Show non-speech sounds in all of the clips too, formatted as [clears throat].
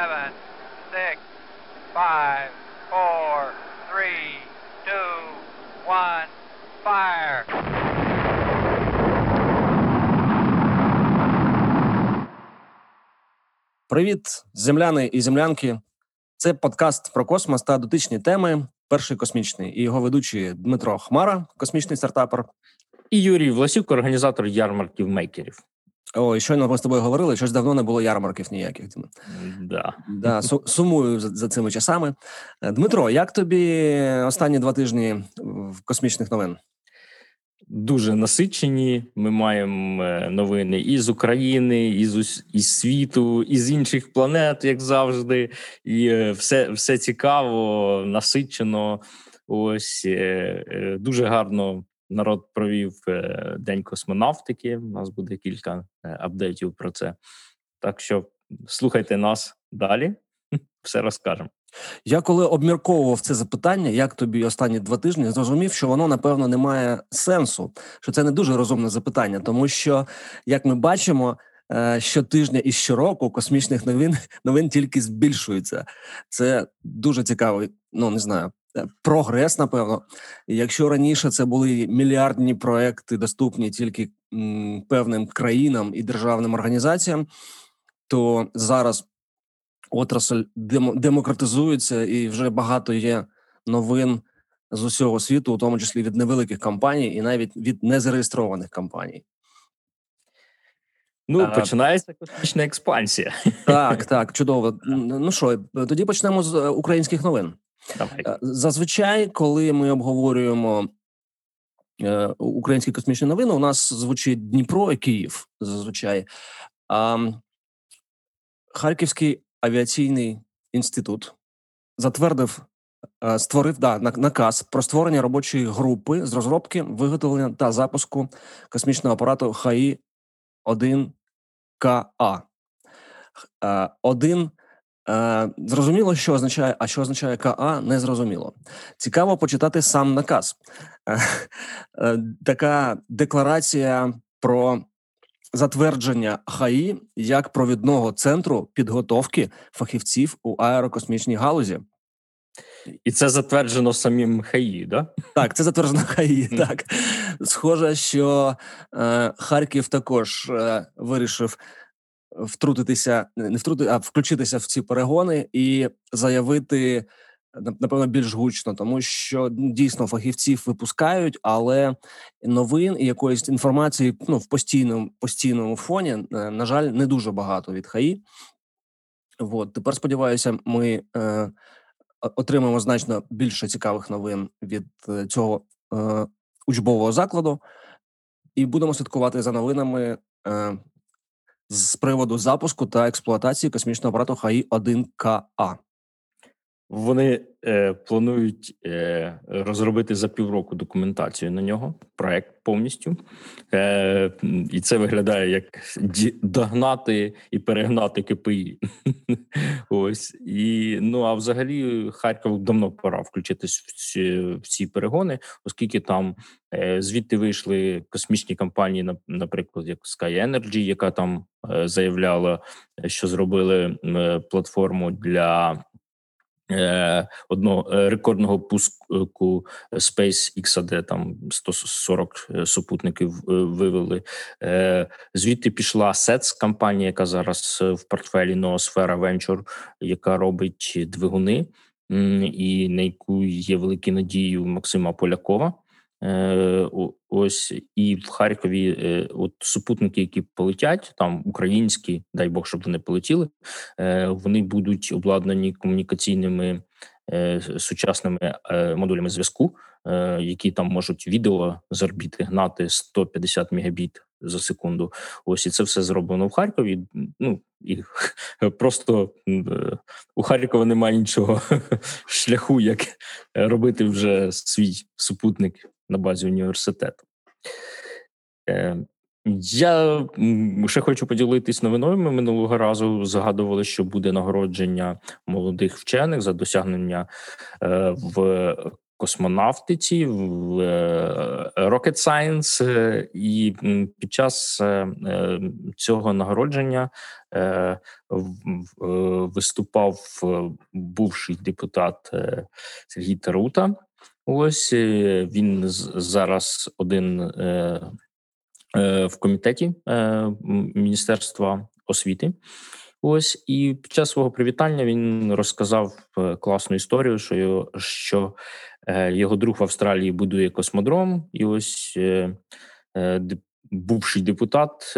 seven, six, five, four, three, two, one, fire. Привіт, земляни і землянки. Це подкаст про космос та дотичні теми. Перший космічний і його ведучий Дмитро Хмара, космічний стартапер. І Юрій Власюк, організатор ярмарків мейкерів. Ой, щойно ми з тобою говорили, щось давно не було ярмарків ніяких. Да. Да, сумую за, за цими часами. Е, Дмитро, як тобі останні два тижні в космічних новин? Дуже насичені. Ми маємо е, новини і з України, і з із світу, і з інших планет, як завжди. І е, все, все цікаво, насичено. Ось дуже гарно народ провів е, День космонавтики. У нас буде кілька е, апдейтів про це. Так що слухайте нас далі, [laughs] все розкажемо. Я коли обмірковував це запитання, як тобі останні два тижні, зрозумів, що воно напевно не має сенсу, що це не дуже розумне запитання, тому що, як ми бачимо, е, щотижня і щороку космічних новин [laughs] новин тільки збільшується. Це дуже цікавий, ну не знаю, прогрес, напевно. Якщо раніше це були мільярдні проекти, доступні тільки м, певним країнам і державним організаціям, то зараз отрасль демо- демократизується, і вже багато є новин з усього світу, у тому числі від невеликих компаній, і навіть від незареєстрованих компаній. Ну, А- починається космічна експансія. Так, [laughs] так, чудово. Ну що, тоді почнемо з е, українських новин. Давай. Е, Зазвичай, коли ми обговорюємо е, українські космічні новини, у нас звучить Дніпро і Київ. Зазвичай. А Харківський авіаційний інститут затвердив, е, створив да, наказ про створення робочої групи з розробки, виготовлення та запуску космічного апарату ХАІ 1 КА. Е, Один Е, зрозуміло, що означає, а що означає КА, не зрозуміло. Цікаво почитати сам наказ. Е, е, така декларація про затвердження ХАІ як провідного центру підготовки фахівців у аерокосмічній галузі. І це затверджено самим ХАІ, да? Так, це затверджено ХАІ. Так схоже, що е, Харків також е, вирішив втрутитися, не втрути, а включитися в ці перегони і заявити напевно більш гучно, тому що ну, дійсно фахівців випускають, але новин і якоїсь інформації ну в постійному постійному фоні, е, на жаль, не дуже багато від ХАІ. От тепер сподіваюся, ми е, отримаємо значно більше цікавих новин від е, цього е, учбового закладу, і будемо слідкувати за новинами е, з приводу запуску та експлуатації космічного апарату ХАІ 1 КА. Вони е, планують е, розробити за півроку документацію на нього, проект повністю. Е, і це виглядає як догнати і перегнати КПІ. [laughs] Ось. І, ну, а взагалі Харків давно пора включитись в ці, в ці перегони, оскільки там е, звідти вийшли космічні компанії, нап- наприклад, як Sky Energy, яка там е, заявляла, що зробили е, платформу для одного е, рекордного пуску SpaceX, де там 140 е, супутників е, вивели. Е, Звідти пішла SETS, компанія, яка зараз е, в портфелі Noosfera Venture, яка робить двигуни, і на яку є великі надії у Максима Полякова. Е, ось і в Харкові е, от супутники, які полетять, там українські, дай Бог, щоб вони полетіли, е, вони будуть обладнані комунікаційними сучасними модулями зв'язку, які там можуть відео з орбіти гнати 150 мегабіт за секунду. Ось і це все зроблено в Харкові. Ну і [laughs] просто у Харкова немає іншого [laughs] шляху, як робити вже свій супутник на базі університету. Е, я ще хочу поділитись новиною. Ми минулого разу згадували, що буде нагородження молодих вчених за досягнення е, в космонавтиці, в е, Rocket Science, і під час цього нагородження виступав бувший депутат Сергій Тарута. Ось він зараз один в комітеті Міністерства освіти. Ось і під час свого привітання він розказав класну історію, що його, що Е, його друг в Австралії будує космодром, і ось е, е, бувший депутат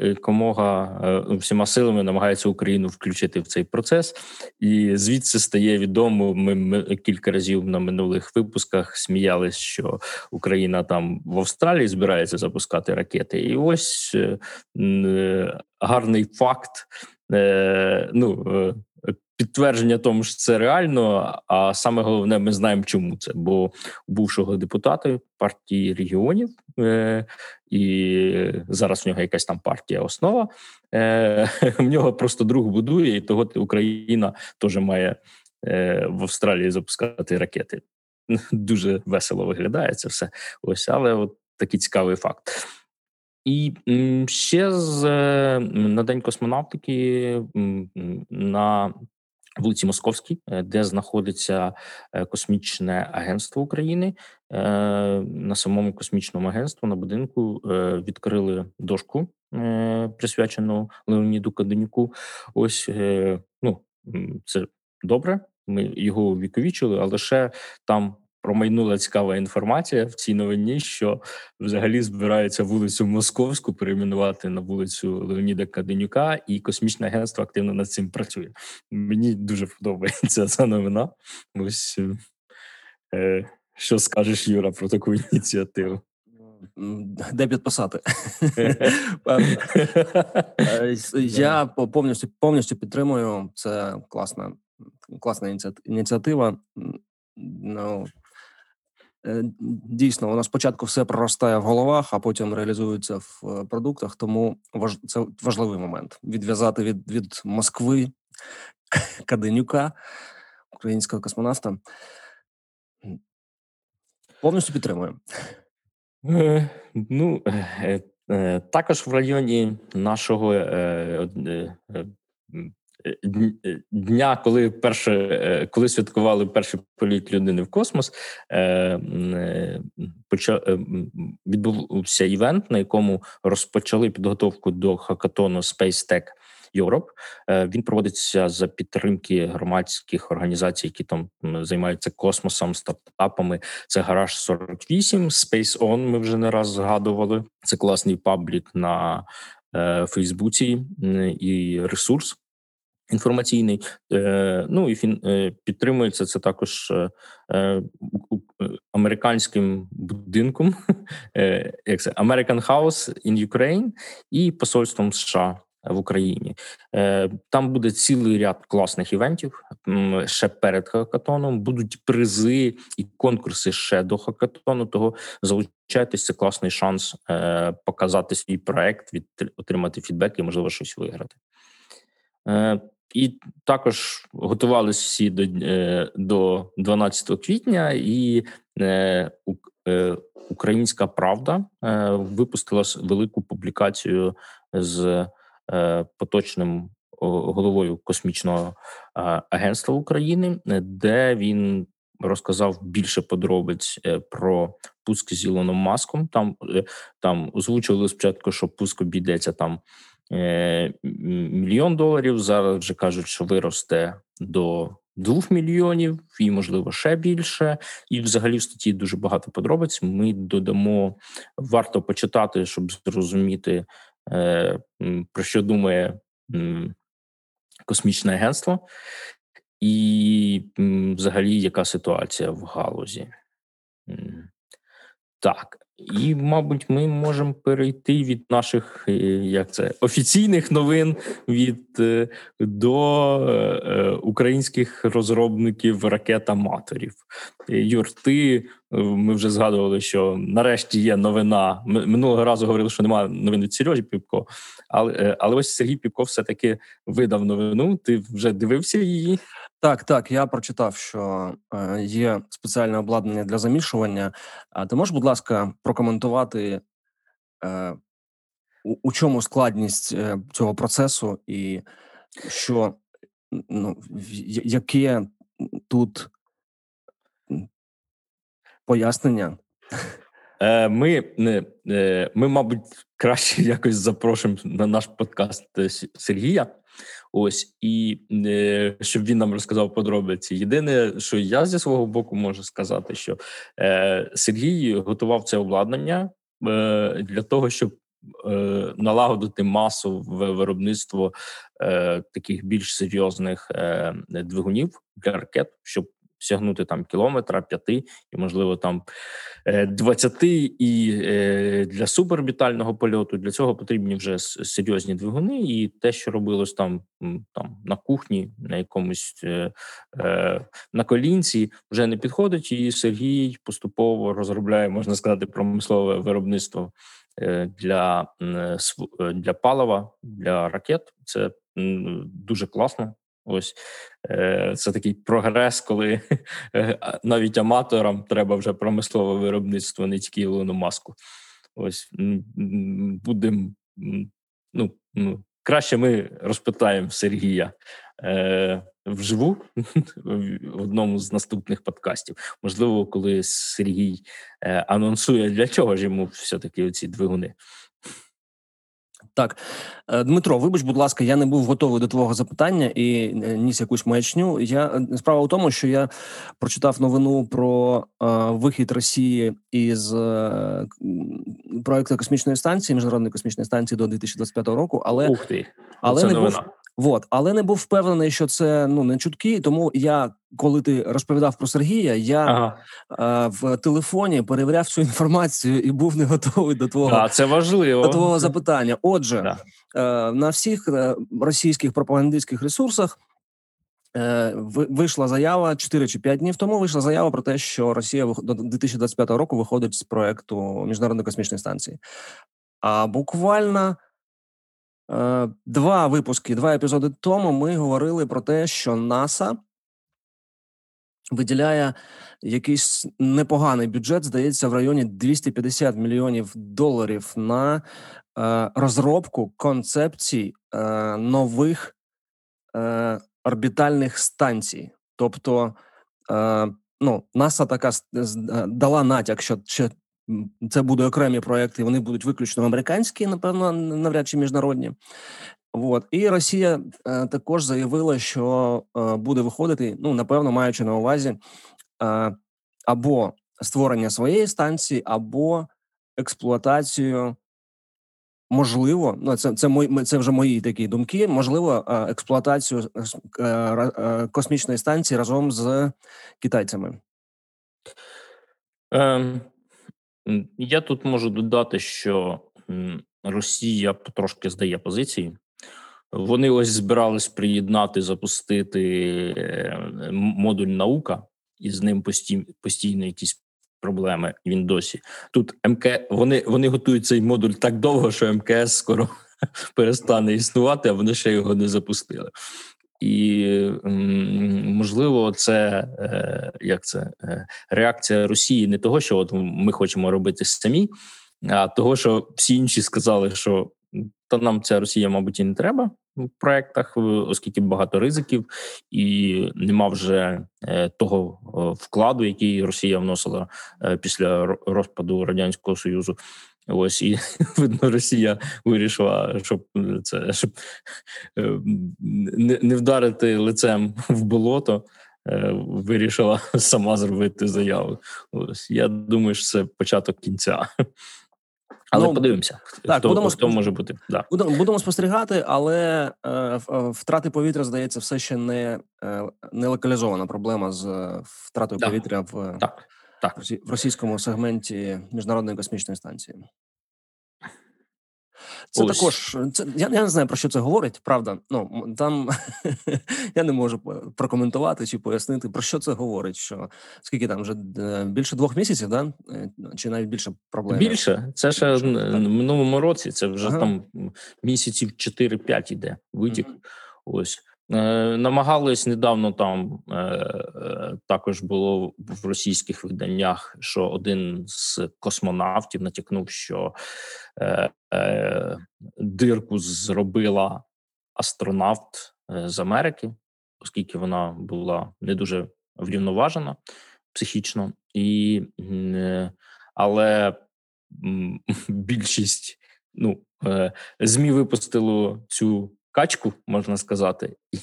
якомога всіма силами намагається Україну включити в цей процес, і звідси стає відомо. Ми кілька разів на минулих випусках сміялись, що Україна там в Австралії збирається запускати ракети, і ось гарний факт. Ну підтвердження тому, що це реально. А саме головне, ми знаємо, чому це. Бо бувшого депутата партії регіонів, е, і зараз в нього якась там партія основа. Е, [laughs] В нього просто друг будує, і того Україна теж має е, в Австралії запускати ракети. [laughs] Дуже весело виглядає це все. Ось, але от такий цікавий факт. І ще з на день космонавтики на вулиці Московській, е, де знаходиться е, космічне агентство України. Е, на самому космічному агентству на будинку відкрили дошку, присвячену Леоніду Каденюку. Ось ну це добре. Ми його увіковічили, але ще там промайнула цікава інформація в цій новині, що взагалі збираються вулицю Московську перейменувати на вулицю Леоніда Каденюка, і космічне агентство активно над цим працює. Мені дуже подобається ця новина. Ось е, що скажеш, Юра, про таку ініціативу? Де підписати? [laughs] [laughs] Е, я повністю повністю підтримую. Це класна класна ініціатива. Ну, Е, дійсно, воно спочатку все проростає в головах, а потім реалізується в е, продуктах. Тому це важливий момент відв'язати від від Москви Каденюка, українського космонавта. Повністю підтримую. Е, ну також в районі нашого дня, коли перше, е, коли святкували перший політ людини в космос, відбувся івент, на якому розпочали підготовку до хакатону Space Tech Europe. Він проводиться за підтримки громадських організацій, які там займаються космосом, стартапами. Це гараж 48, Space On, Ми вже не раз згадували. Це класний паблік на Фейсбуці і ресурс інформаційний. Е, Ну і е, підтримується це також е, американським будинком, [laughs] як це American House in Ukraine і посольством США. В Україні там буде цілий ряд класних івентів ще перед хакатоном. Будуть призи і конкурси ще до хакатону. Того залучайтесь, це класний шанс показати свій проект, отримати фідбек і можливо щось виграти. І також готувалися всі до е, до 12 квітня, і е, е, Українська Правда випустила велику публікацію з поточним головою космічного агентства України, де він розказав більше подробиць про пуск з Ілоном Маском. Там там озвучували спочатку, що пуск обійдеться там Е, мільйон доларів. Зараз вже кажуть, що виросте до 2 мільйонів і, можливо, ще більше. І, взагалі, в статті дуже багато подробиць. Ми додамо варто почитати, щоб зрозуміти, е, про що думає космічне агентство, і взагалі, яка ситуація в галузі. Так, і, мабуть, ми можемо перейти від наших е, як це офіційних новин від е, до е, українських розробників ракет-аматорів. Юр, ти Ми вже згадували, що нарешті є новина. Ми минулого разу говорили, що немає новин від Сережі Піпко, але е, але ось Сергій Піпко все-таки видав новину. Ти вже дивився її? Так, так. Я прочитав, що е, є спеціальне обладнання для замішування. А ти можеш, будь ласка, прокоментувати, е, у, чому складність цього процесу, і що ну, яке тут пояснення? Е, ми, е, ми, мабуть, краще [laughs] якось запрошуємо на наш подкаст е, Сергія. Ось і щоб він нам розказав подробиці. Єдине, що я зі свого боку можу сказати, що Сергій готував це обладнання для того, щоб налагодити масове виробництво таких більш серйозних двигунів для ракет, щоб сягнути там кілометра, п'яти і, можливо, там е, двадцяти. І е, для супербітального польоту для цього потрібні вже серйозні двигуни, і те, що робилось там там на кухні, на якомусь е, на колінці, вже не підходить. І Сергій поступово розробляє, можна сказати, промислове виробництво для, для палива для ракет. Це дуже класно. Ось е, це такий прогрес, коли [laughs] е, навіть аматорам треба вже промислове виробництво, не тільки Ілону маску. Ось будемо ну, краще ми розпитаємо Сергія е, вживу [laughs] в одному з наступних подкастів. Можливо, коли Сергій е, анонсує, для чого ж йому все-таки оці двигуни. Так, е, Дмитро, вибач, будь ласка, я не був готовий до твого запитання і е, ніс якусь маячню. Я е, справа в тому, що я прочитав новину про е, вихід Росії із е, проекту космічної станції, міжнародної космічної станції до 2025 року, але Ух ти, але не був Вот, але не був впевнений, що це ну не чутки. Тому я, коли ти розповідав про Сергія, я ага. а, в телефоні перевіряв цю інформацію і був не готовий до твого а, це важливо до твого запитання. Отже, да. е, на всіх е, російських пропагандистських ресурсах е, вийшла заява 4 чи 5 днів тому. Вийшла заява про те, що Росія до 2025 року виходить з проекту міжнародної космічної станції. А буквально. Е, два випуски, два епізоди тому ми говорили про те, що НАСА виділяє якийсь непоганий бюджет, здається, в районі 250 мільйонів доларів на е, розробку концепцій е, нових орбітальних станцій. Тобто, ну, НАСА така дала натяк, що це будуть окремі проекти, вони будуть виключно американські, напевно, навряд чи міжнародні. От. І Росія е, також заявила, що е, буде виходити, ну напевно, маючи на увазі е, або створення своєї станції, або експлуатацію. Можливо, ну це це мої це вже мої такі думки. Можливо, експлуатацію космічної станції разом з китайцями. Ем, я тут можу додати, що Росія потрошки здає позиції. Вони ось збирались приєднати, запустити е, модуль наука, і з ним постійно постійно якісь проблеми. Він досі тут МК. Вони вони готують цей модуль так довго, що МКС скоро [laughs] перестане існувати, а вони ще його не запустили. І можливо, це е, як це е, реакція Росії не того, що от ми хочемо робити самі, а того, що всі інші сказали, що та нам ця Росія, мабуть, і не треба в проектах, оскільки багато ризиків, і нема вже е, того вкладу, який Росія вносила після розпаду радянського союзу. Ось і [laughs] видно, Росія вирішила, щоб це щоб е, не вдарити лицем в болото. Е, вирішила [laughs] сама зробити заяву. Ось я думаю, що це початок кінця. Але ну, подивимося, так, хто, будемо хто може бути. Да. Будемо будемо спостерігати, але е, втрати повітря, здається, все ще не е, не локалізована проблема з втратою так. повітря в так. Так. в російському сегменті міжнародної космічної станції. Це Ось. також це я, я не знаю про що це говорить. Правда, ну там [laughs] я не можу прокоментувати чи пояснити про що це говорить. Що скільки там вже е, більше двох місяців, да? Е, чи навіть більше проблем Більше це ще Більше, в минулому році. Це вже Ага. там місяців 4-5 іде витік. Мгм. Ось намагались недавно там е, е, також було в російських виданнях, що один з космонавтів натякнув, що е, е, дирку зробила астронавт е, з Америки, оскільки вона була не дуже врівноважена психічно, і е, але [laughs] більшість ну е, змі випустило цю качку, можна сказати, і,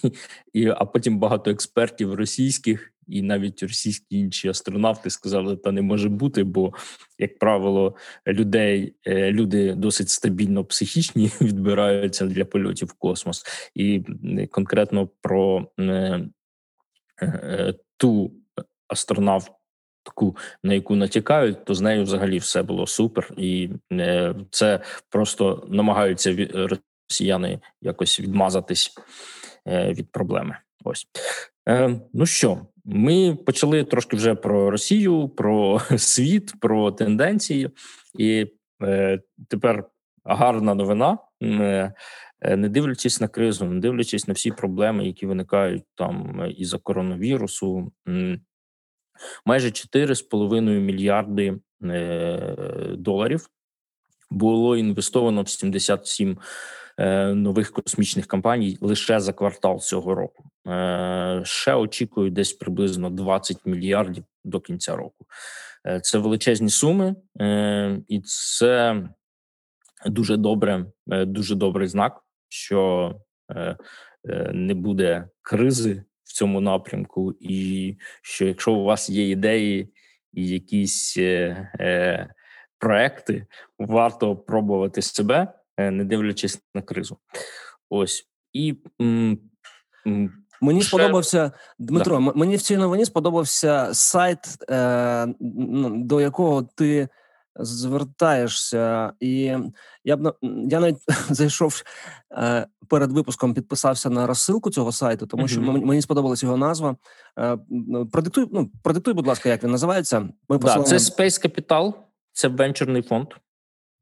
і а потім багато експертів російських і навіть російські інші астронавти сказали, та не може бути, бо як правило, людей е, люди досить стабільно психічні [laughs] відбираються для польотів в космос, і конкретно про е, е, ту астронавтку, на яку натякають, то з нею взагалі все було супер, і е, це просто намагаються росіяни якось відмазатись е, від проблеми. Ось е, ну що, ми почали трошки вже про Росію, про [laughs] світ, про тенденції, і е, тепер гарна новина. Не дивлячись на кризу, не дивлячись на всі проблеми, які виникають там е, із-за коронавірусу, майже 4,5 мільярди доларів було інвестовано в 77 е, нових космічних компаній лише за квартал цього року. Е, ще очікують десь приблизно 20 мільярдів до кінця року. Е, це величезні суми, е, і це дуже добре, е, дуже добрий знак, що е, е, не буде кризи в цьому напрямку, і що якщо у вас є ідеї і якісь е, е, проекти, варто пробувати себе, е, не дивлячись на кризу. Ось і м, м, Мені Ще- сподобався Дмитро. м- Мені в цій новині сподобався сайт, е, до якого ти звертаєшся, і я б на- я навіть [laughs] зайшов е, перед випуском, підписався на розсилку цього сайту, тому що Мгм. мені, мені сподобалась його назва. Е, продиктуй, ну продиктуй, будь ласка, як він називається. Ми Да, посилаємо- це Space Capital, це венчурний фонд,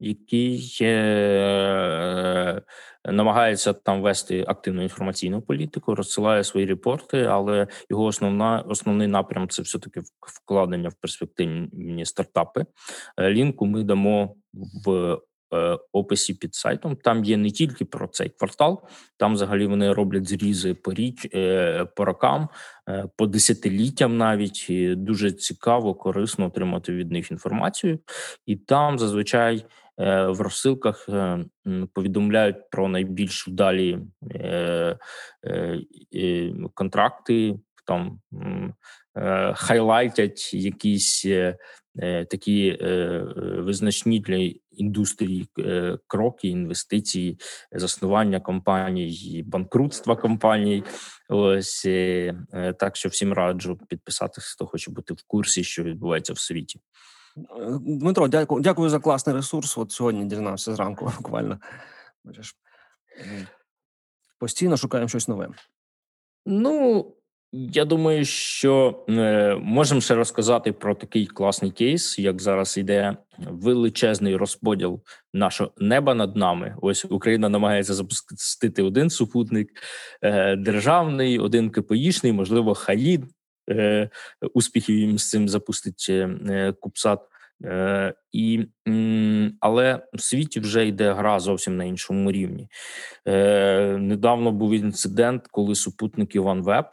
який е, намагається там вести активну інформаційну політику, розсилає свої репорти, але його основна основний напрям це все таки вкладення в перспективні стартапи. Е, Лінку ми дамо в. е, Описі під сайтом там є не тільки про цей квартал, там взагалі вони роблять зрізи по річ е, по рокам, по десятиліттям навіть І дуже цікаво, корисно отримати від них інформацію, і там зазвичай в розсилках е, повідомляють про найбільш вдалі е, е, е, контракти, там е, хайлайтять якісь е, е, такі е, е, визначні для індустрії е, кроки, інвестиції, заснування компаній, банкрутства компаній. Ось е, е, так що всім раджу підписатися, хто хоче бути в курсі, що відбувається в світі. Дмитро, дякую, дякую за класний ресурс. От сьогодні дізнався зранку, [laughs] буквально. Постійно шукаємо щось нове. Ну, я думаю, що е, можемо ще розказати про такий класний кейс, як зараз йде величезний розподіл нашого неба над нами. Ось Україна намагається запустити один супутник е, державний, один КПІшний, можливо, Хаїд. Е, успіхів їм з цим запустить е. Е, і, але в світі вже йде гра зовсім на іншому рівні. Недавно був інцидент, коли супутники OneWeb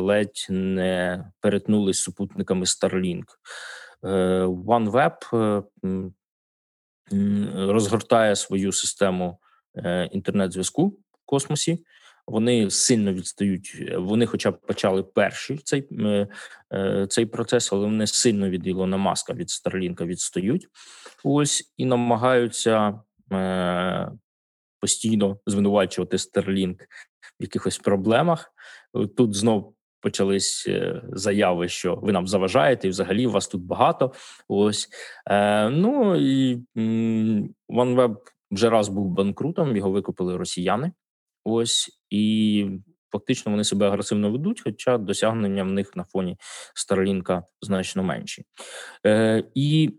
ледь не перетнулись супутниками Starlink. Е, OneWeb розгортає свою систему інтернет-зв'язку в космосі. Вони сильно відстають. е, Вони, хоча б почали перші цей е, е, цей процес, але вони сильно від Ілона Маска від Старлінка відстають. Ось і намагаються постійно звинувачувати Starlink в якихось проблемах. Тут знов почались заяви, що ви нам заважаєте, і взагалі вас тут багато. Ось ну і OneWeb вже раз був банкрутом, його викупили росіяни. Ось і фактично вони себе агресивно ведуть, хоча досягнення в них на фоні Starlink значно менші. Е, І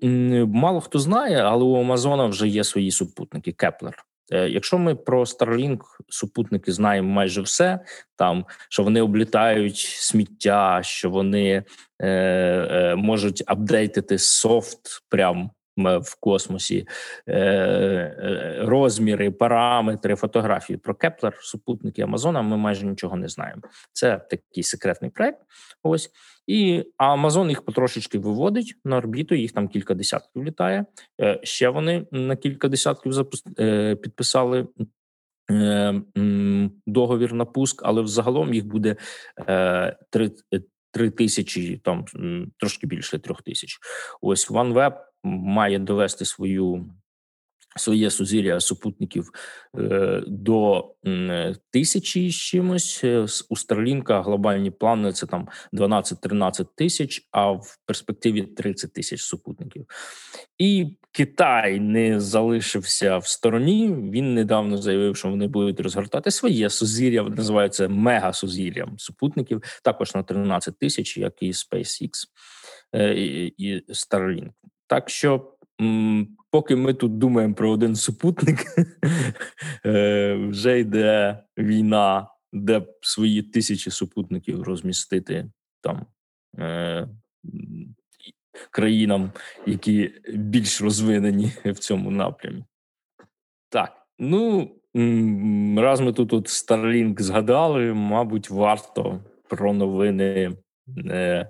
мало хто знає, але у Амазона вже є свої супутники Кеплер. Е, Якщо ми про Starlink супутники знаємо майже все, там що вони облітають сміття, що вони е, е, можуть апдейтити софт прям в космосі, е, е, розміри, параметри, фотографії про Кеплер, супутники Амазона. Ми майже нічого не знаємо. Це такий секретний проект. Ось і Амазон їх потрошечки виводить на орбіту. Їх там кілька десятків літає. Е, Ще вони на кілька десятків запус... е, підписали. Договір на пуск, але взагалом їх буде три тисячі, там трошки більше трьох тисяч. Ось OneWeb має довести свою своє сузір'я супутників е, до тисячі з чимось. Е, У Starlink глобальні плани це там 12-13 тисяч, а в перспективі 30 тисяч супутників. І Китай не залишився в стороні. Він недавно заявив, що вони будуть розгортати своє сузір'я, називається мега-сузір'ям супутників, також на 13 тисяч, як і SpaceX е, і Starlink. Так що, м, поки ми тут думаємо про один супутник, [laughs] е, вже йде війна, де свої тисячі супутників розмістити там е, країнам, які більш розвинені [laughs] в цьому напрямі. Так, ну раз ми тут от Starlink згадали, мабуть, варто про новини. Е,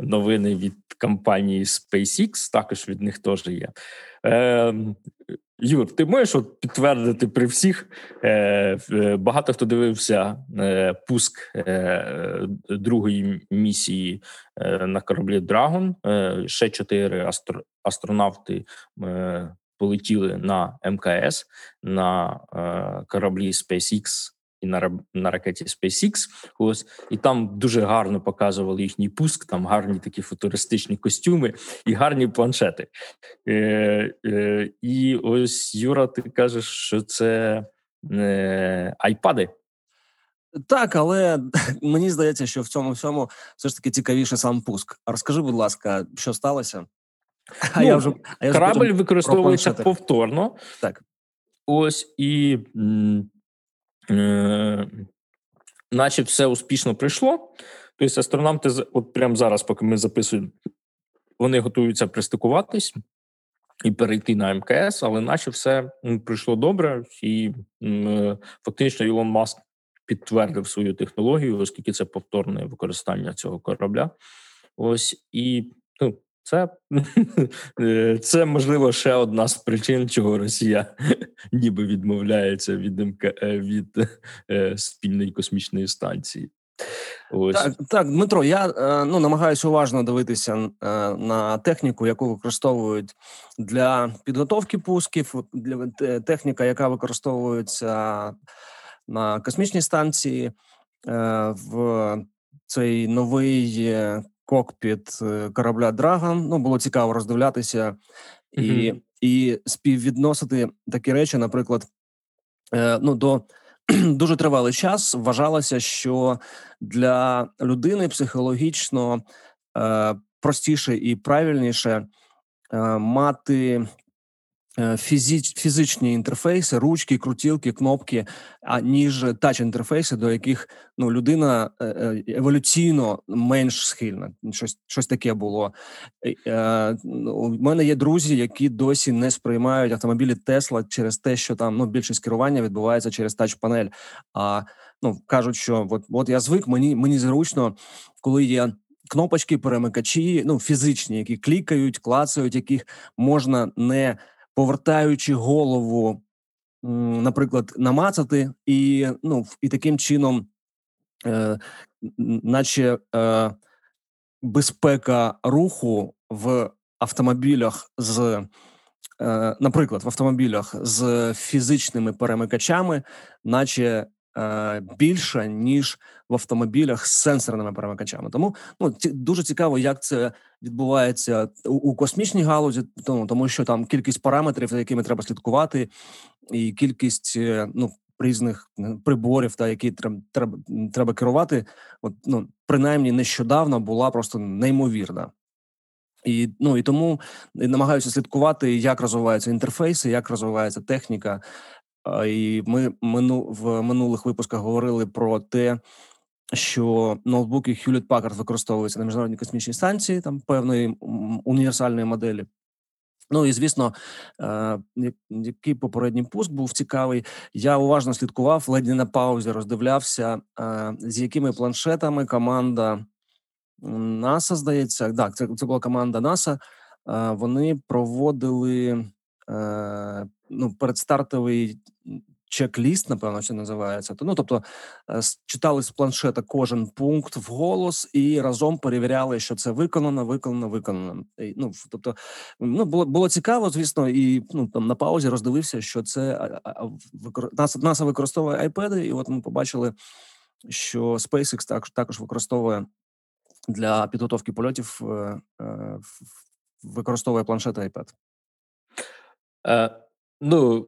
новини від компанії SpaceX, також від них теж є. Е, Юр, ти можеш от підтвердити при всіх? Е, е, багато хто дивився е, пуск е, другої місії е, на кораблі Dragon. Е, ще чотири астро, астронавти е, полетіли на МКС на е, кораблі SpaceX і на, на ракеті SpaceX. Ось і там дуже гарно показували їхній пуск. Там гарні такі футуристичні костюми і гарні планшети. Е, е, і ось Юра, ти кажеш, що це е, айпади. Так, але [laughs] мені здається, що в цьому всьому все ж таки цікавіше сам пуск. А розкажи, будь ласка, що сталося? [laughs] А Ну, я вже а я вже Корабль використовується повторно. Так. Ось і м, наче все успішно пройшло. Тобто астронавти, от прямо зараз, поки ми записуємо, вони готуються пристикуватись і перейти на МКС, але наче все м, пройшло добре, і е, фактично Ілон Маск підтвердив свою технологію, оскільки це повторне використання цього корабля. Ось і ну, це, [laughs] е, це можливо ще одна з причин, чого Росія [laughs] ніби відмовляється від е, від е, спільної космічної станції. Ось Так, так, Дмитро, я ну, намагаюся уважно дивитися на техніку, яку використовують для підготовки пусків, для техніка, яка використовується на космічній станції, в цей новий кокпіт е, корабля Драган. Ну, було цікаво роздивлятися і, Мгм. і співвідносити такі речі, наприклад, е, ну, до [clears throat] дуже тривалий час вважалося, що для людини психологічно е, простіше і правильніше мати фізич, фізичні інтерфейси, ручки, крутілки, кнопки, аніж тач-інтерфейси, до яких ну, людина е, е, еволюційно менш схильна. Щось, щось таке було. Е, У мене є друзі, які досі не сприймають автомобілі Тесла через те, що там ну, більшість керування відбувається через тач-панель. А ну кажуть, що от, от я звик, мені мені зручно, коли є кнопочки, перемикачі, ну фізичні, які клікають, клацають, яких можна не повертаючи голову, наприклад, намацати, і ну і таким чином, е, наче е, безпека руху в автомобілях з. е, Наприклад, в автомобілях з фізичними перемикачами, наче більша ніж в автомобілях з сенсорними перемикачами. Тому ну дуже цікаво, як це відбувається у, у космічній галузі, тому, тому що там кількість параметрів, за якими треба слідкувати, і кількість е, ну різних е, приборів, та які треба треба треба керувати. От ну принаймні нещодавно була просто неймовірна. І ну і тому намагаюся слідкувати, як розвиваються інтерфейси, як розвивається техніка. І ми мину в минулих випусках говорили про те, що ноутбуки Hewlett Packard використовуються на міжнародній космічній станції, там певної універсальної моделі. Ну і звісно, е, який попередній пуск був цікавий. Я уважно слідкував, ледь не на паузі роздивлявся, е, з якими планшетами команда НАСА, здається, так, це це була команда НАСА. Е, вони проводили ну, передстартовий чек-ліст, напевно, що називається. Ну, тобто е, читали з планшета кожен пункт в голос і разом перевіряли, що це виконано, виконано, виконано. І, ну, тобто, ну було було цікаво, звісно, і ну там на паузі роздивився, що це викор... НАСА, НАСА використовує iPad, і от ми побачили, що SpaceX також також використовує для підготовки польотів, е, е, використовує планшет iPad. Ну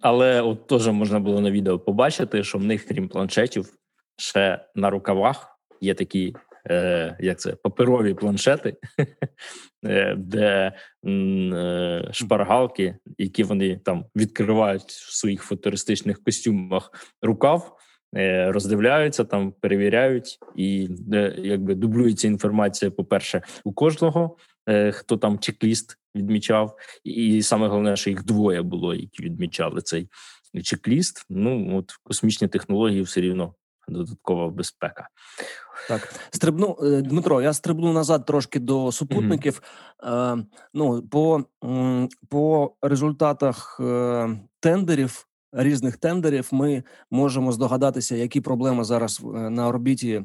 але от теж можна було на відео побачити, що в них, крім планшетів, ще на рукавах є такі, е, як це, паперові планшети, [laughs] е, де е, шпаргалки, які вони там відкривають в своїх футуристичних костюмах рукав. Е, роздивляються там, перевіряють, і е, якби дублюється інформація. По перше, у кожного хто там чек-ліст відмічав, і саме головне, що їх двоє було, які відмічали цей чек-ліст. Ну от космічні технології все рівно додаткова безпека. Так, стрибну е, Дмитро. Я стрибну назад трошки до супутників. Mm-hmm. Е, Ну по по результатах е, тендерів різних тендерів ми можемо здогадатися, які проблеми зараз е, на орбіті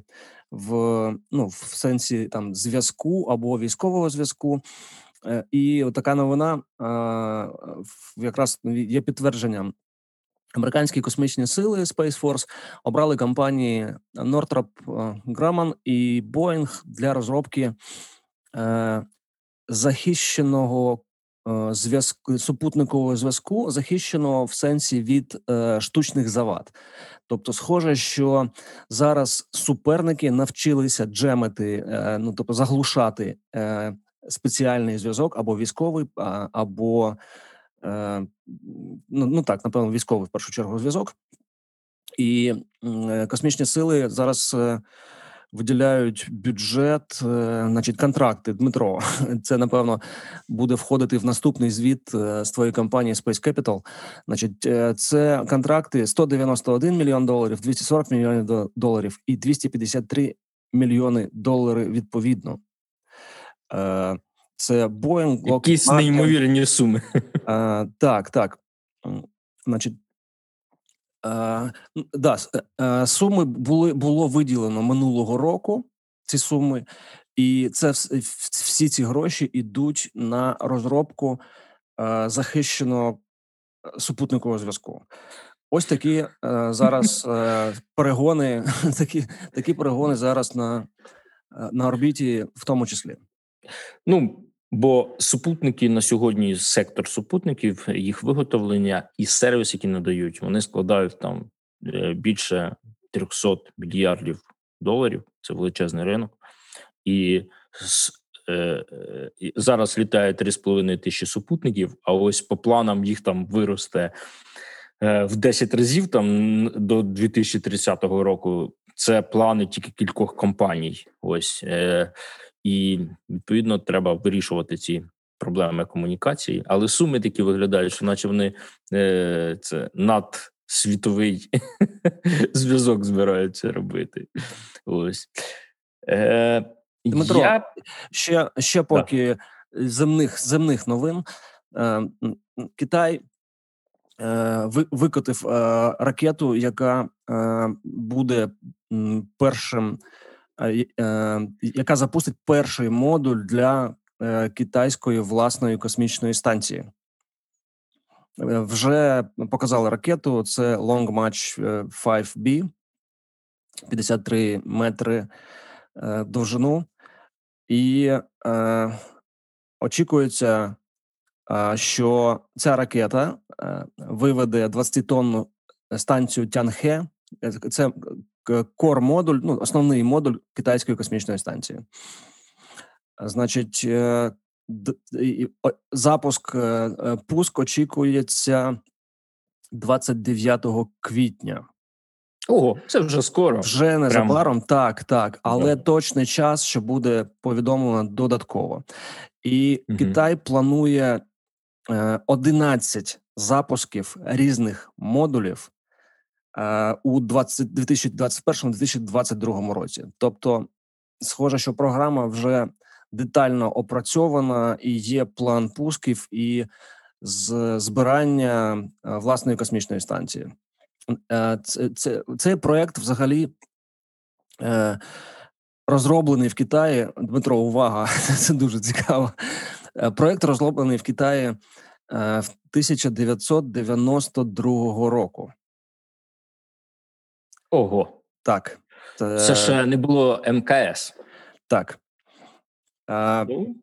в ну в сенсі там зв'язку або військового зв'язку. Е, і така новина якраз є підтвердженням. Американські космічні сили Space Force обрали компанії Northrop Grumman і Boeing для розробки е, захищеного Е, зв'язку супутникового зв'язку захищено в сенсі від е, штучних завад. Тобто, схоже, що зараз суперники навчилися джемити, е, ну тобто заглушати е, спеціальний зв'язок або військовий, або е, ну, ну так, напевно, військовий в першу чергу зв'язок, і е, космічні сили зараз. Е, виділяють бюджет, е, значить, контракти. Дмитро, [laughs] це напевно буде входити в наступний звіт е, з твоєї компанії Space Capital. Значить, е, це контракти 191 мільйон доларів, 240 мільйонів доларів і 253 мільйони доларів відповідно. Це Boeing, Якісь неймовірні суми. Так, так. Значить, Е, да, е, е, суми були було виділено минулого року. Ці суми, і це всі ці гроші йдуть на розробку захищеного супутникового зв'язку. Ось такі зараз перегони, [laughs] такі такі перегони зараз на, на орбіті, в тому числі. Ну Бо супутники на сьогодні, сектор супутників, їх виготовлення і сервіс, які надають, вони складають там е, більше 300 мільярдів доларів. Це величезний ринок, і е, зараз літає 3,5 тисячі супутників. А ось по планам їх там виросте е, в 10 разів там до 2030 року. Це плани тільки кількох компаній. Ось. І відповідно треба вирішувати ці проблеми комунікації. Але суми такі виглядають, що наче вони е, це надсвітовий [laughs] зв'язок збираються робити. Ось. Е, Дмитро, я... ще ще поки да. земних земних новин е, Китай е, викотив е, ракету, яка е, буде першим яка запустить перший модуль для е, китайської власної космічної станції. е, вже показали ракету. Це Long March е, 5B, 53 метри е, довжину, і е, очікується, е, що ця ракета е, виведе 20-тонну станцію Тянхе. Е, Це кор модуль, ну основний модуль китайської космічної станції. Значить, е, о- запуск е, е, пуск очікується 29 квітня. Ого, це вже скоро. Вже незабаром, так, так, але Да. точний час, що буде повідомлено додатково. І Мгм. Китай планує е, 11 запусків різних модулів е, у 20 2021-2022 році. Тобто, схоже, що програма вже детально опрацьована і є план пусків і збирання е, власної космічної станції. Е, Це, це, цей проект взагалі е, розроблений в Китаї. Дмитро, увага, [laughs] це дуже цікаво. Е, Проект розроблений в Китаї е, в 1992 року. Ого. Так, це, ще не було МКС. так. Е, Ну,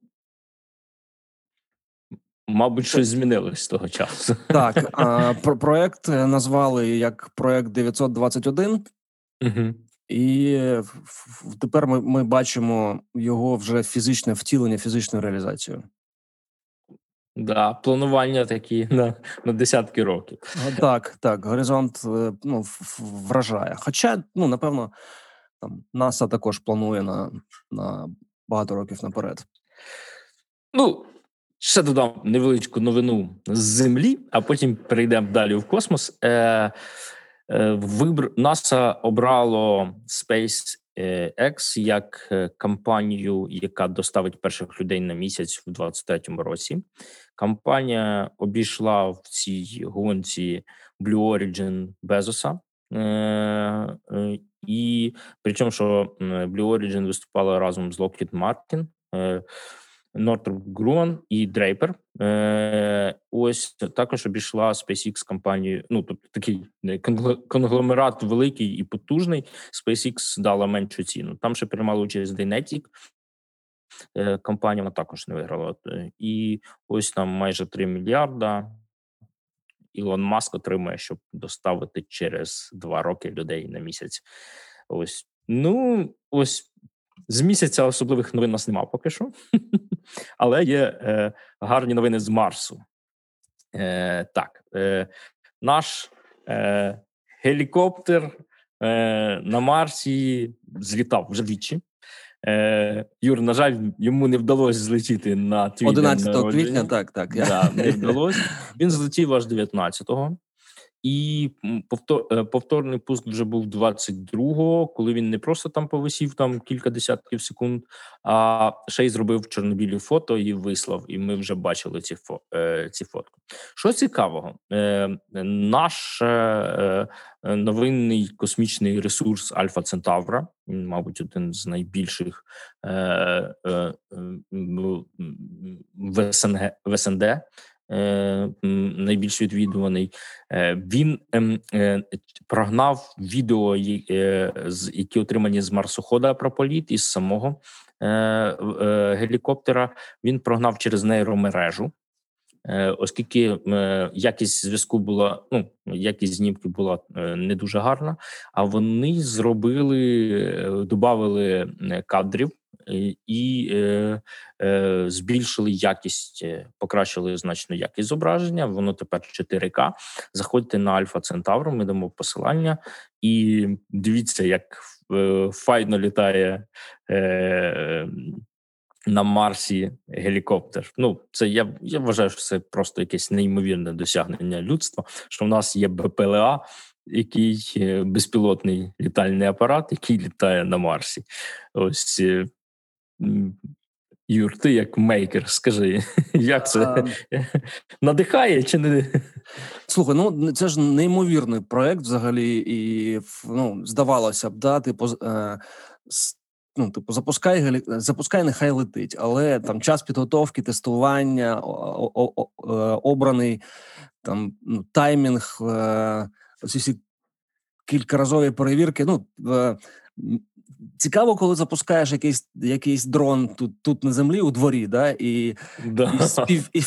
Мабуть, щось змінилось з того часу. Так, а, [laughs] про проект назвали як проект 921, Угу. і тепер ми, ми бачимо його вже фізичне втілення, фізичну реалізацію. Да, планування такі на, на десятки років. Так, так, горизонт е, ну, вражає. Хоча, ну, напевно, там НАСА також планує на, на багато років наперед. Ну, ще додам невеличку новину з землі, а потім перейдемо далі в космос. Е, е, вибр... НАСА обрало SpaceX як кампанію, компанію, яка доставить перших людей на місяць в 2023 році. Компанія обійшла в цій гонці Blue Origin Безоса. Е, е, і причому, що Blue Origin виступала разом з Lockheed Martin. Northrop Grumman і Draper. Е, ось також обійшла SpaceX компанію. Ну тобто такий е, конгломерат великий і потужний. SpaceX дала меншу ціну. Там ще приймала участь Dynetic. Е, компанія вона також не виграла. Е, І ось там майже 3 мільярда. Ілон Маск отримує, щоб доставити через два роки людей на місяць. Ось ну ось з місяця особливих новин нас немає поки що, [laughs] але є е, гарні новини з Марсу. Е, так, е, наш е, гелікоптер е, на Марсі злітав вже двічі. Е, Юр, на жаль, йому не вдалося злетіти на твій день 11 квітня, так, так. Да, не [laughs] вдалося. Він злетів аж 19-го. І е, повторний пуск вже був 22-го, коли він не просто там повисів там кілька десятків секунд, а ще й зробив чорнобілі фото і вислав. І ми вже бачили ці фо, е, ці фотки. Що цікавого, е, наш новинний космічний ресурс Альфа Центавра, мабуть, один з найбільших в СНГ в СНД. Е, Найбільш відвідуваний, Е, він ем, е, прогнав відео, які отримані з марсохода про політ із самого гелікоптера. Він прогнав через нейромережу. Оскільки якість зв'язку була, ну якість знімки була не дуже гарна, а вони зробили, додали кадрів і е, е, збільшили якість, е, покращили значно якість зображення. Воно тепер 4К. Заходьте на Альфа Центавру, ми дамо посилання, і дивіться, як е, файно літає. Е, на Марсі гелікоптер. Ну, це я, я вважаю, що це просто якесь неймовірне досягнення людства. Що в нас є БПЛА, який е, безпілотний літальний апарат, який літає на Марсі. Ось е, Юр, ти як мейкер, скажи, [laughs] як це [laughs] надихає чи не? Слухай, ну це ж неймовірний проект взагалі, і ну, здавалося б, да, типу, е, ну, типу, запускай, запускай, нехай летить, але там час підготовки, тестування, о- о- о- е, обраний там ну, таймінг, е, оці всі кількаразові перевірки. Ну, е, цікаво, коли запускаєш якийсь, якийсь дрон тут, тут на землі у дворі, да, і Да. і, спів, і,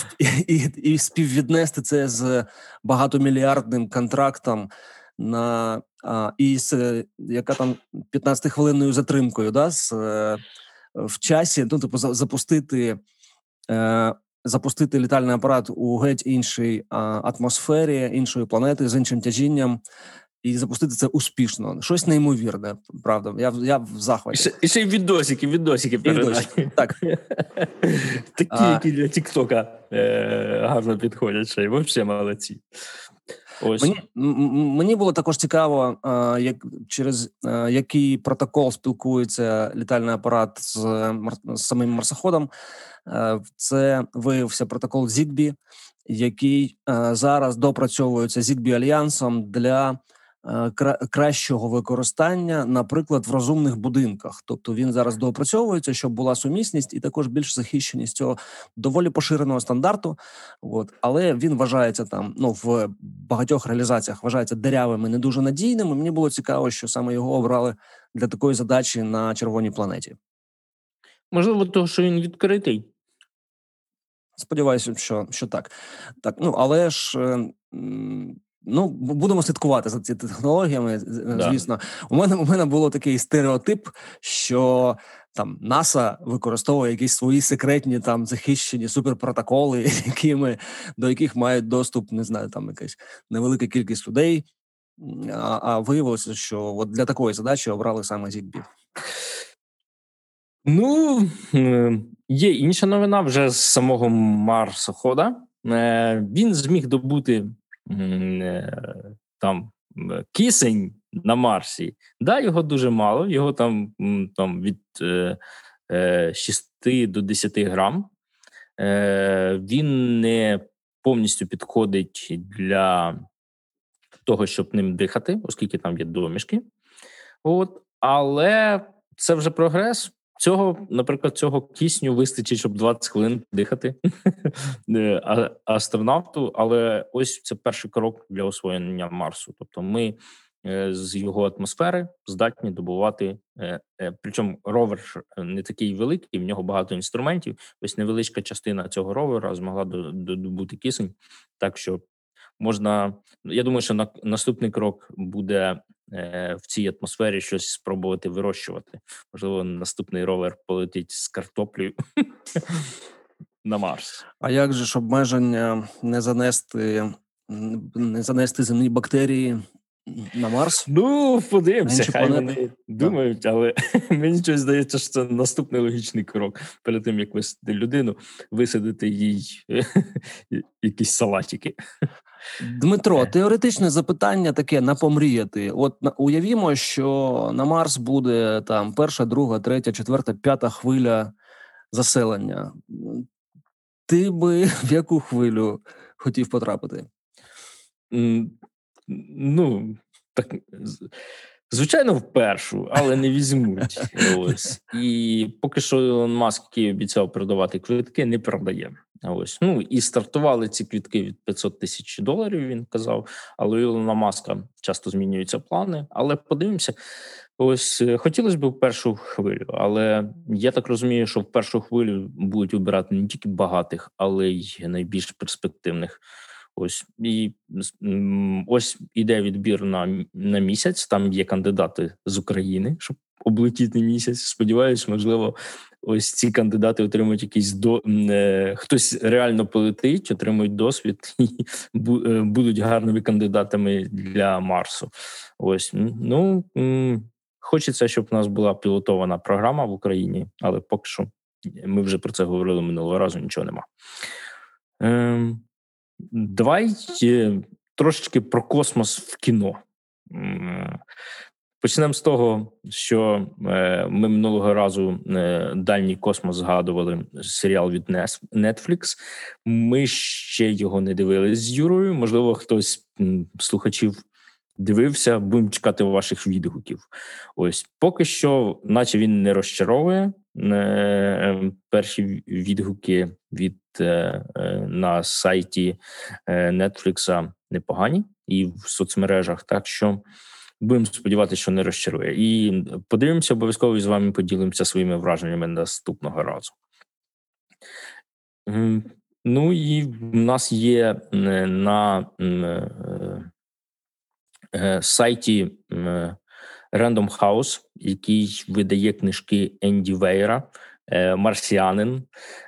і, і співвіднести це з багатомільярдним контрактом на а, і з яка там 15-хвилинною затримкою, да, з, е, в часі, ну, типу, за- запустити. Е, Запустити літальний апарат у геть іншій а, атмосфері, іншої планети з іншим тяжінням, і запустити це успішно. Щось неймовірне, правда. Я, я в І захваті. ще, і ще й відосики, відосики відосики, так. [laughs] Такі, А. які для Тіктока е, гарно підходять ще й взагалі молодці. Ось. Мені мені було також цікаво, а, як через а, який протокол спілкується літальний апарат з, з самим марсоходом. Е, Це виявився протокол Zigbee, який е, зараз допрацьовується Zigbee альянсом для е, кращого використання, наприклад, в розумних будинках. Тобто він зараз доопрацьовується, щоб була сумісність і також більш захищеність цього доволі поширеного стандарту. От, але він вважається там, ну в багатьох реалізаціях вважається дерявим і не дуже надійним. І мені було цікаво, що саме його обрали для такої задачі на червоній планеті. Можливо, того, що він відкритий. Сподіваюся, що, що так. Так, ну але ж. е, м, Ну, будемо слідкувати за цими технологіями. з- з- Да. Звісно, у мене у мене було такий стереотип, що там НАСА використовує якісь свої секретні там захищені суперпротоколи, [laughs] якими до яких мають доступ, не знаю, там якась невелика кількість людей. А, а виявилося, що от для такої задачі обрали саме Zigbee. Ну, є інша новина вже з самого марсохода. Е, Він зміг добути там е, кисень на Марсі. Да, його дуже мало, його там, там від е, е, 6 до 10 грам. Е, Він не повністю підходить для того, щоб ним дихати, оскільки там є домішки. От, але це вже прогрес. Цього, наприклад, цього кисню вистачить, щоб 20 хвилин дихати [laughs] е, астронавту. Але ось це перший крок для освоєння Марсу. Тобто, ми е, з його атмосфери здатні добувати. е, Причому ровер не такий великий, в нього багато інструментів. Ось невеличка частина цього ровера змогла до- до- добути кисень. Так що можна. Я думаю, що на наступний крок буде в цій атмосфері щось спробувати вирощувати. Можливо, наступний ровер полетить з картоплею [laughs] на Марс. А як же ж обмеження не занести не занести земні бактерії на Марс? Ну, подивимося, хай вони думають, але [laughs] мені щось здається, що це наступний логічний крок. Перед тим як висадити людину, висадити їй [laughs] якісь салатики. Дмитро, Е. теоретичне запитання таке на помріяти. От уявімо, що на Марс буде там перша, друга, третя, четверта, п'ята хвиля заселення. Ти би [laughs] в яку хвилю хотів потрапити? Ну, так, звичайно, в першу, але не візьмуть. Ось. І поки що Ілон Маск, який обіцяв продавати квитки, не продає. Ось. Ну і стартували ці квитки від 500 тисяч доларів, він казав. Але у Ілона Маска часто змінюються плани. Але подивимося. Ось е, хотілося б в першу хвилю, але я так розумію, що в першу хвилю будуть обирати не тільки багатих, але й найбільш перспективних. Ось і ось іде відбір на, на місяць. Там є кандидати з України, щоб облетіти місяць. Сподіваюсь, можливо, ось ці кандидати отримують якийсь до е, хтось реально полетить, отримують досвід [laughs] і е, будуть гарними кандидатами для Марсу. Ось ну хочеться, щоб у нас була пілотована програма в Україні, але поки що ми вже про це говорили минулого разу. Нічого нема. Ем, Давай е, трошечки про космос в кіно. Почнемо з того, що е, ми минулого разу е, дальній космос згадували серіал від Netflix. Ми ще його не дивились з Юрою. Можливо, хтось слухачів дивився, будемо чекати ваших відгуків. Ось поки що, наче він не розчаровує. Е, Перші відгуки від е, е, на сайті Netflix непогані і в соцмережах. Так що будемо сподіватися, що не розчарує. І подивимося, обов'язково і з вами поділимося своїми враженнями наступного разу. Ну і в нас є на сайті Random House, який видає книжки Енді Вейра, е, Марсіанин.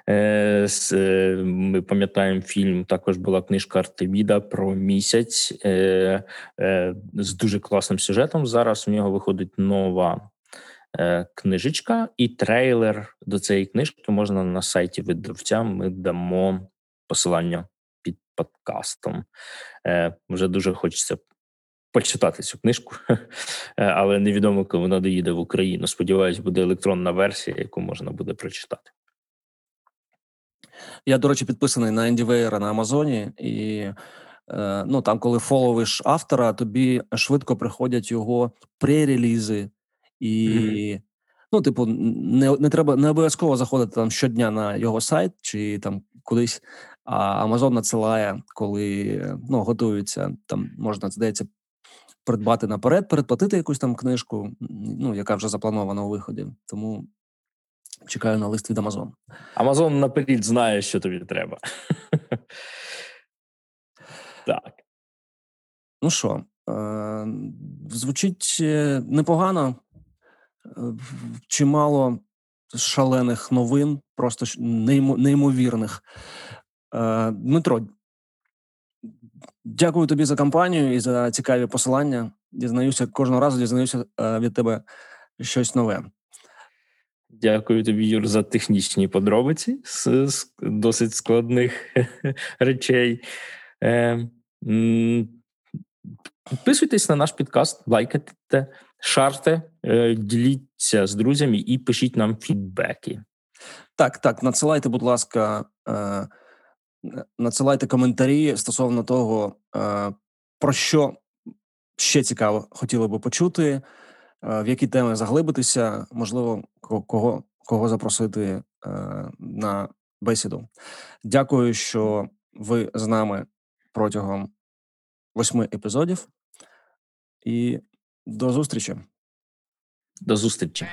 Е, е, Ми пам'ятаємо фільм. Також була книжка Артеміда про місяць з дуже класним сюжетом. Зараз у нього виходить нова книжечка і трейлер до цієї книжки можна на сайті видавця. Ми дамо посилання під подкастом. Вже дуже хочеться почитати цю книжку, [laughs] Е, але невідомо, коли вона доїде в Україну. Сподіваюсь, буде електронна версія, яку можна буде прочитати. Я, до речі, підписаний на Енді Вейера на Амазоні, і е, ну там, коли фоловиш автора, тобі швидко приходять його пререлізи, і ну, типу, не, не треба не обов'язково заходити там щодня на його сайт чи там кудись. А Амазон надсилає, коли ну, готуються, там можна, здається, придбати наперед, передплатити якусь там книжку, ну, яка вже запланована у виході. Тому чекаю на лист від Амазон. Амазон наперед знає, що тобі треба. Так. Ну що, е, звучить е, непогано, Е, чимало шалених новин, просто неймовірних. Дмитро, дякую тобі за кампанію і за цікаві посилання. Дізнаюся кожного разу, дізнаюся е, від тебе щось нове. Дякую тобі, Юр, за технічні подробиці з, досить складних [laughs] речей. Е, підписуйтесь на наш підкаст, лайкайте, шарте, е, діліться з друзями і пишіть нам фідбеки. Так, так, надсилайте, будь ласка, надсилайте коментарі стосовно того, е, про що ще цікаво хотіли би почути, е, в які теми заглибитися, можливо, кого, кого запросити е, на бесіду. Дякую, що ви з нами протягом восьми епізодів. І до зустрічі. До зустрічі.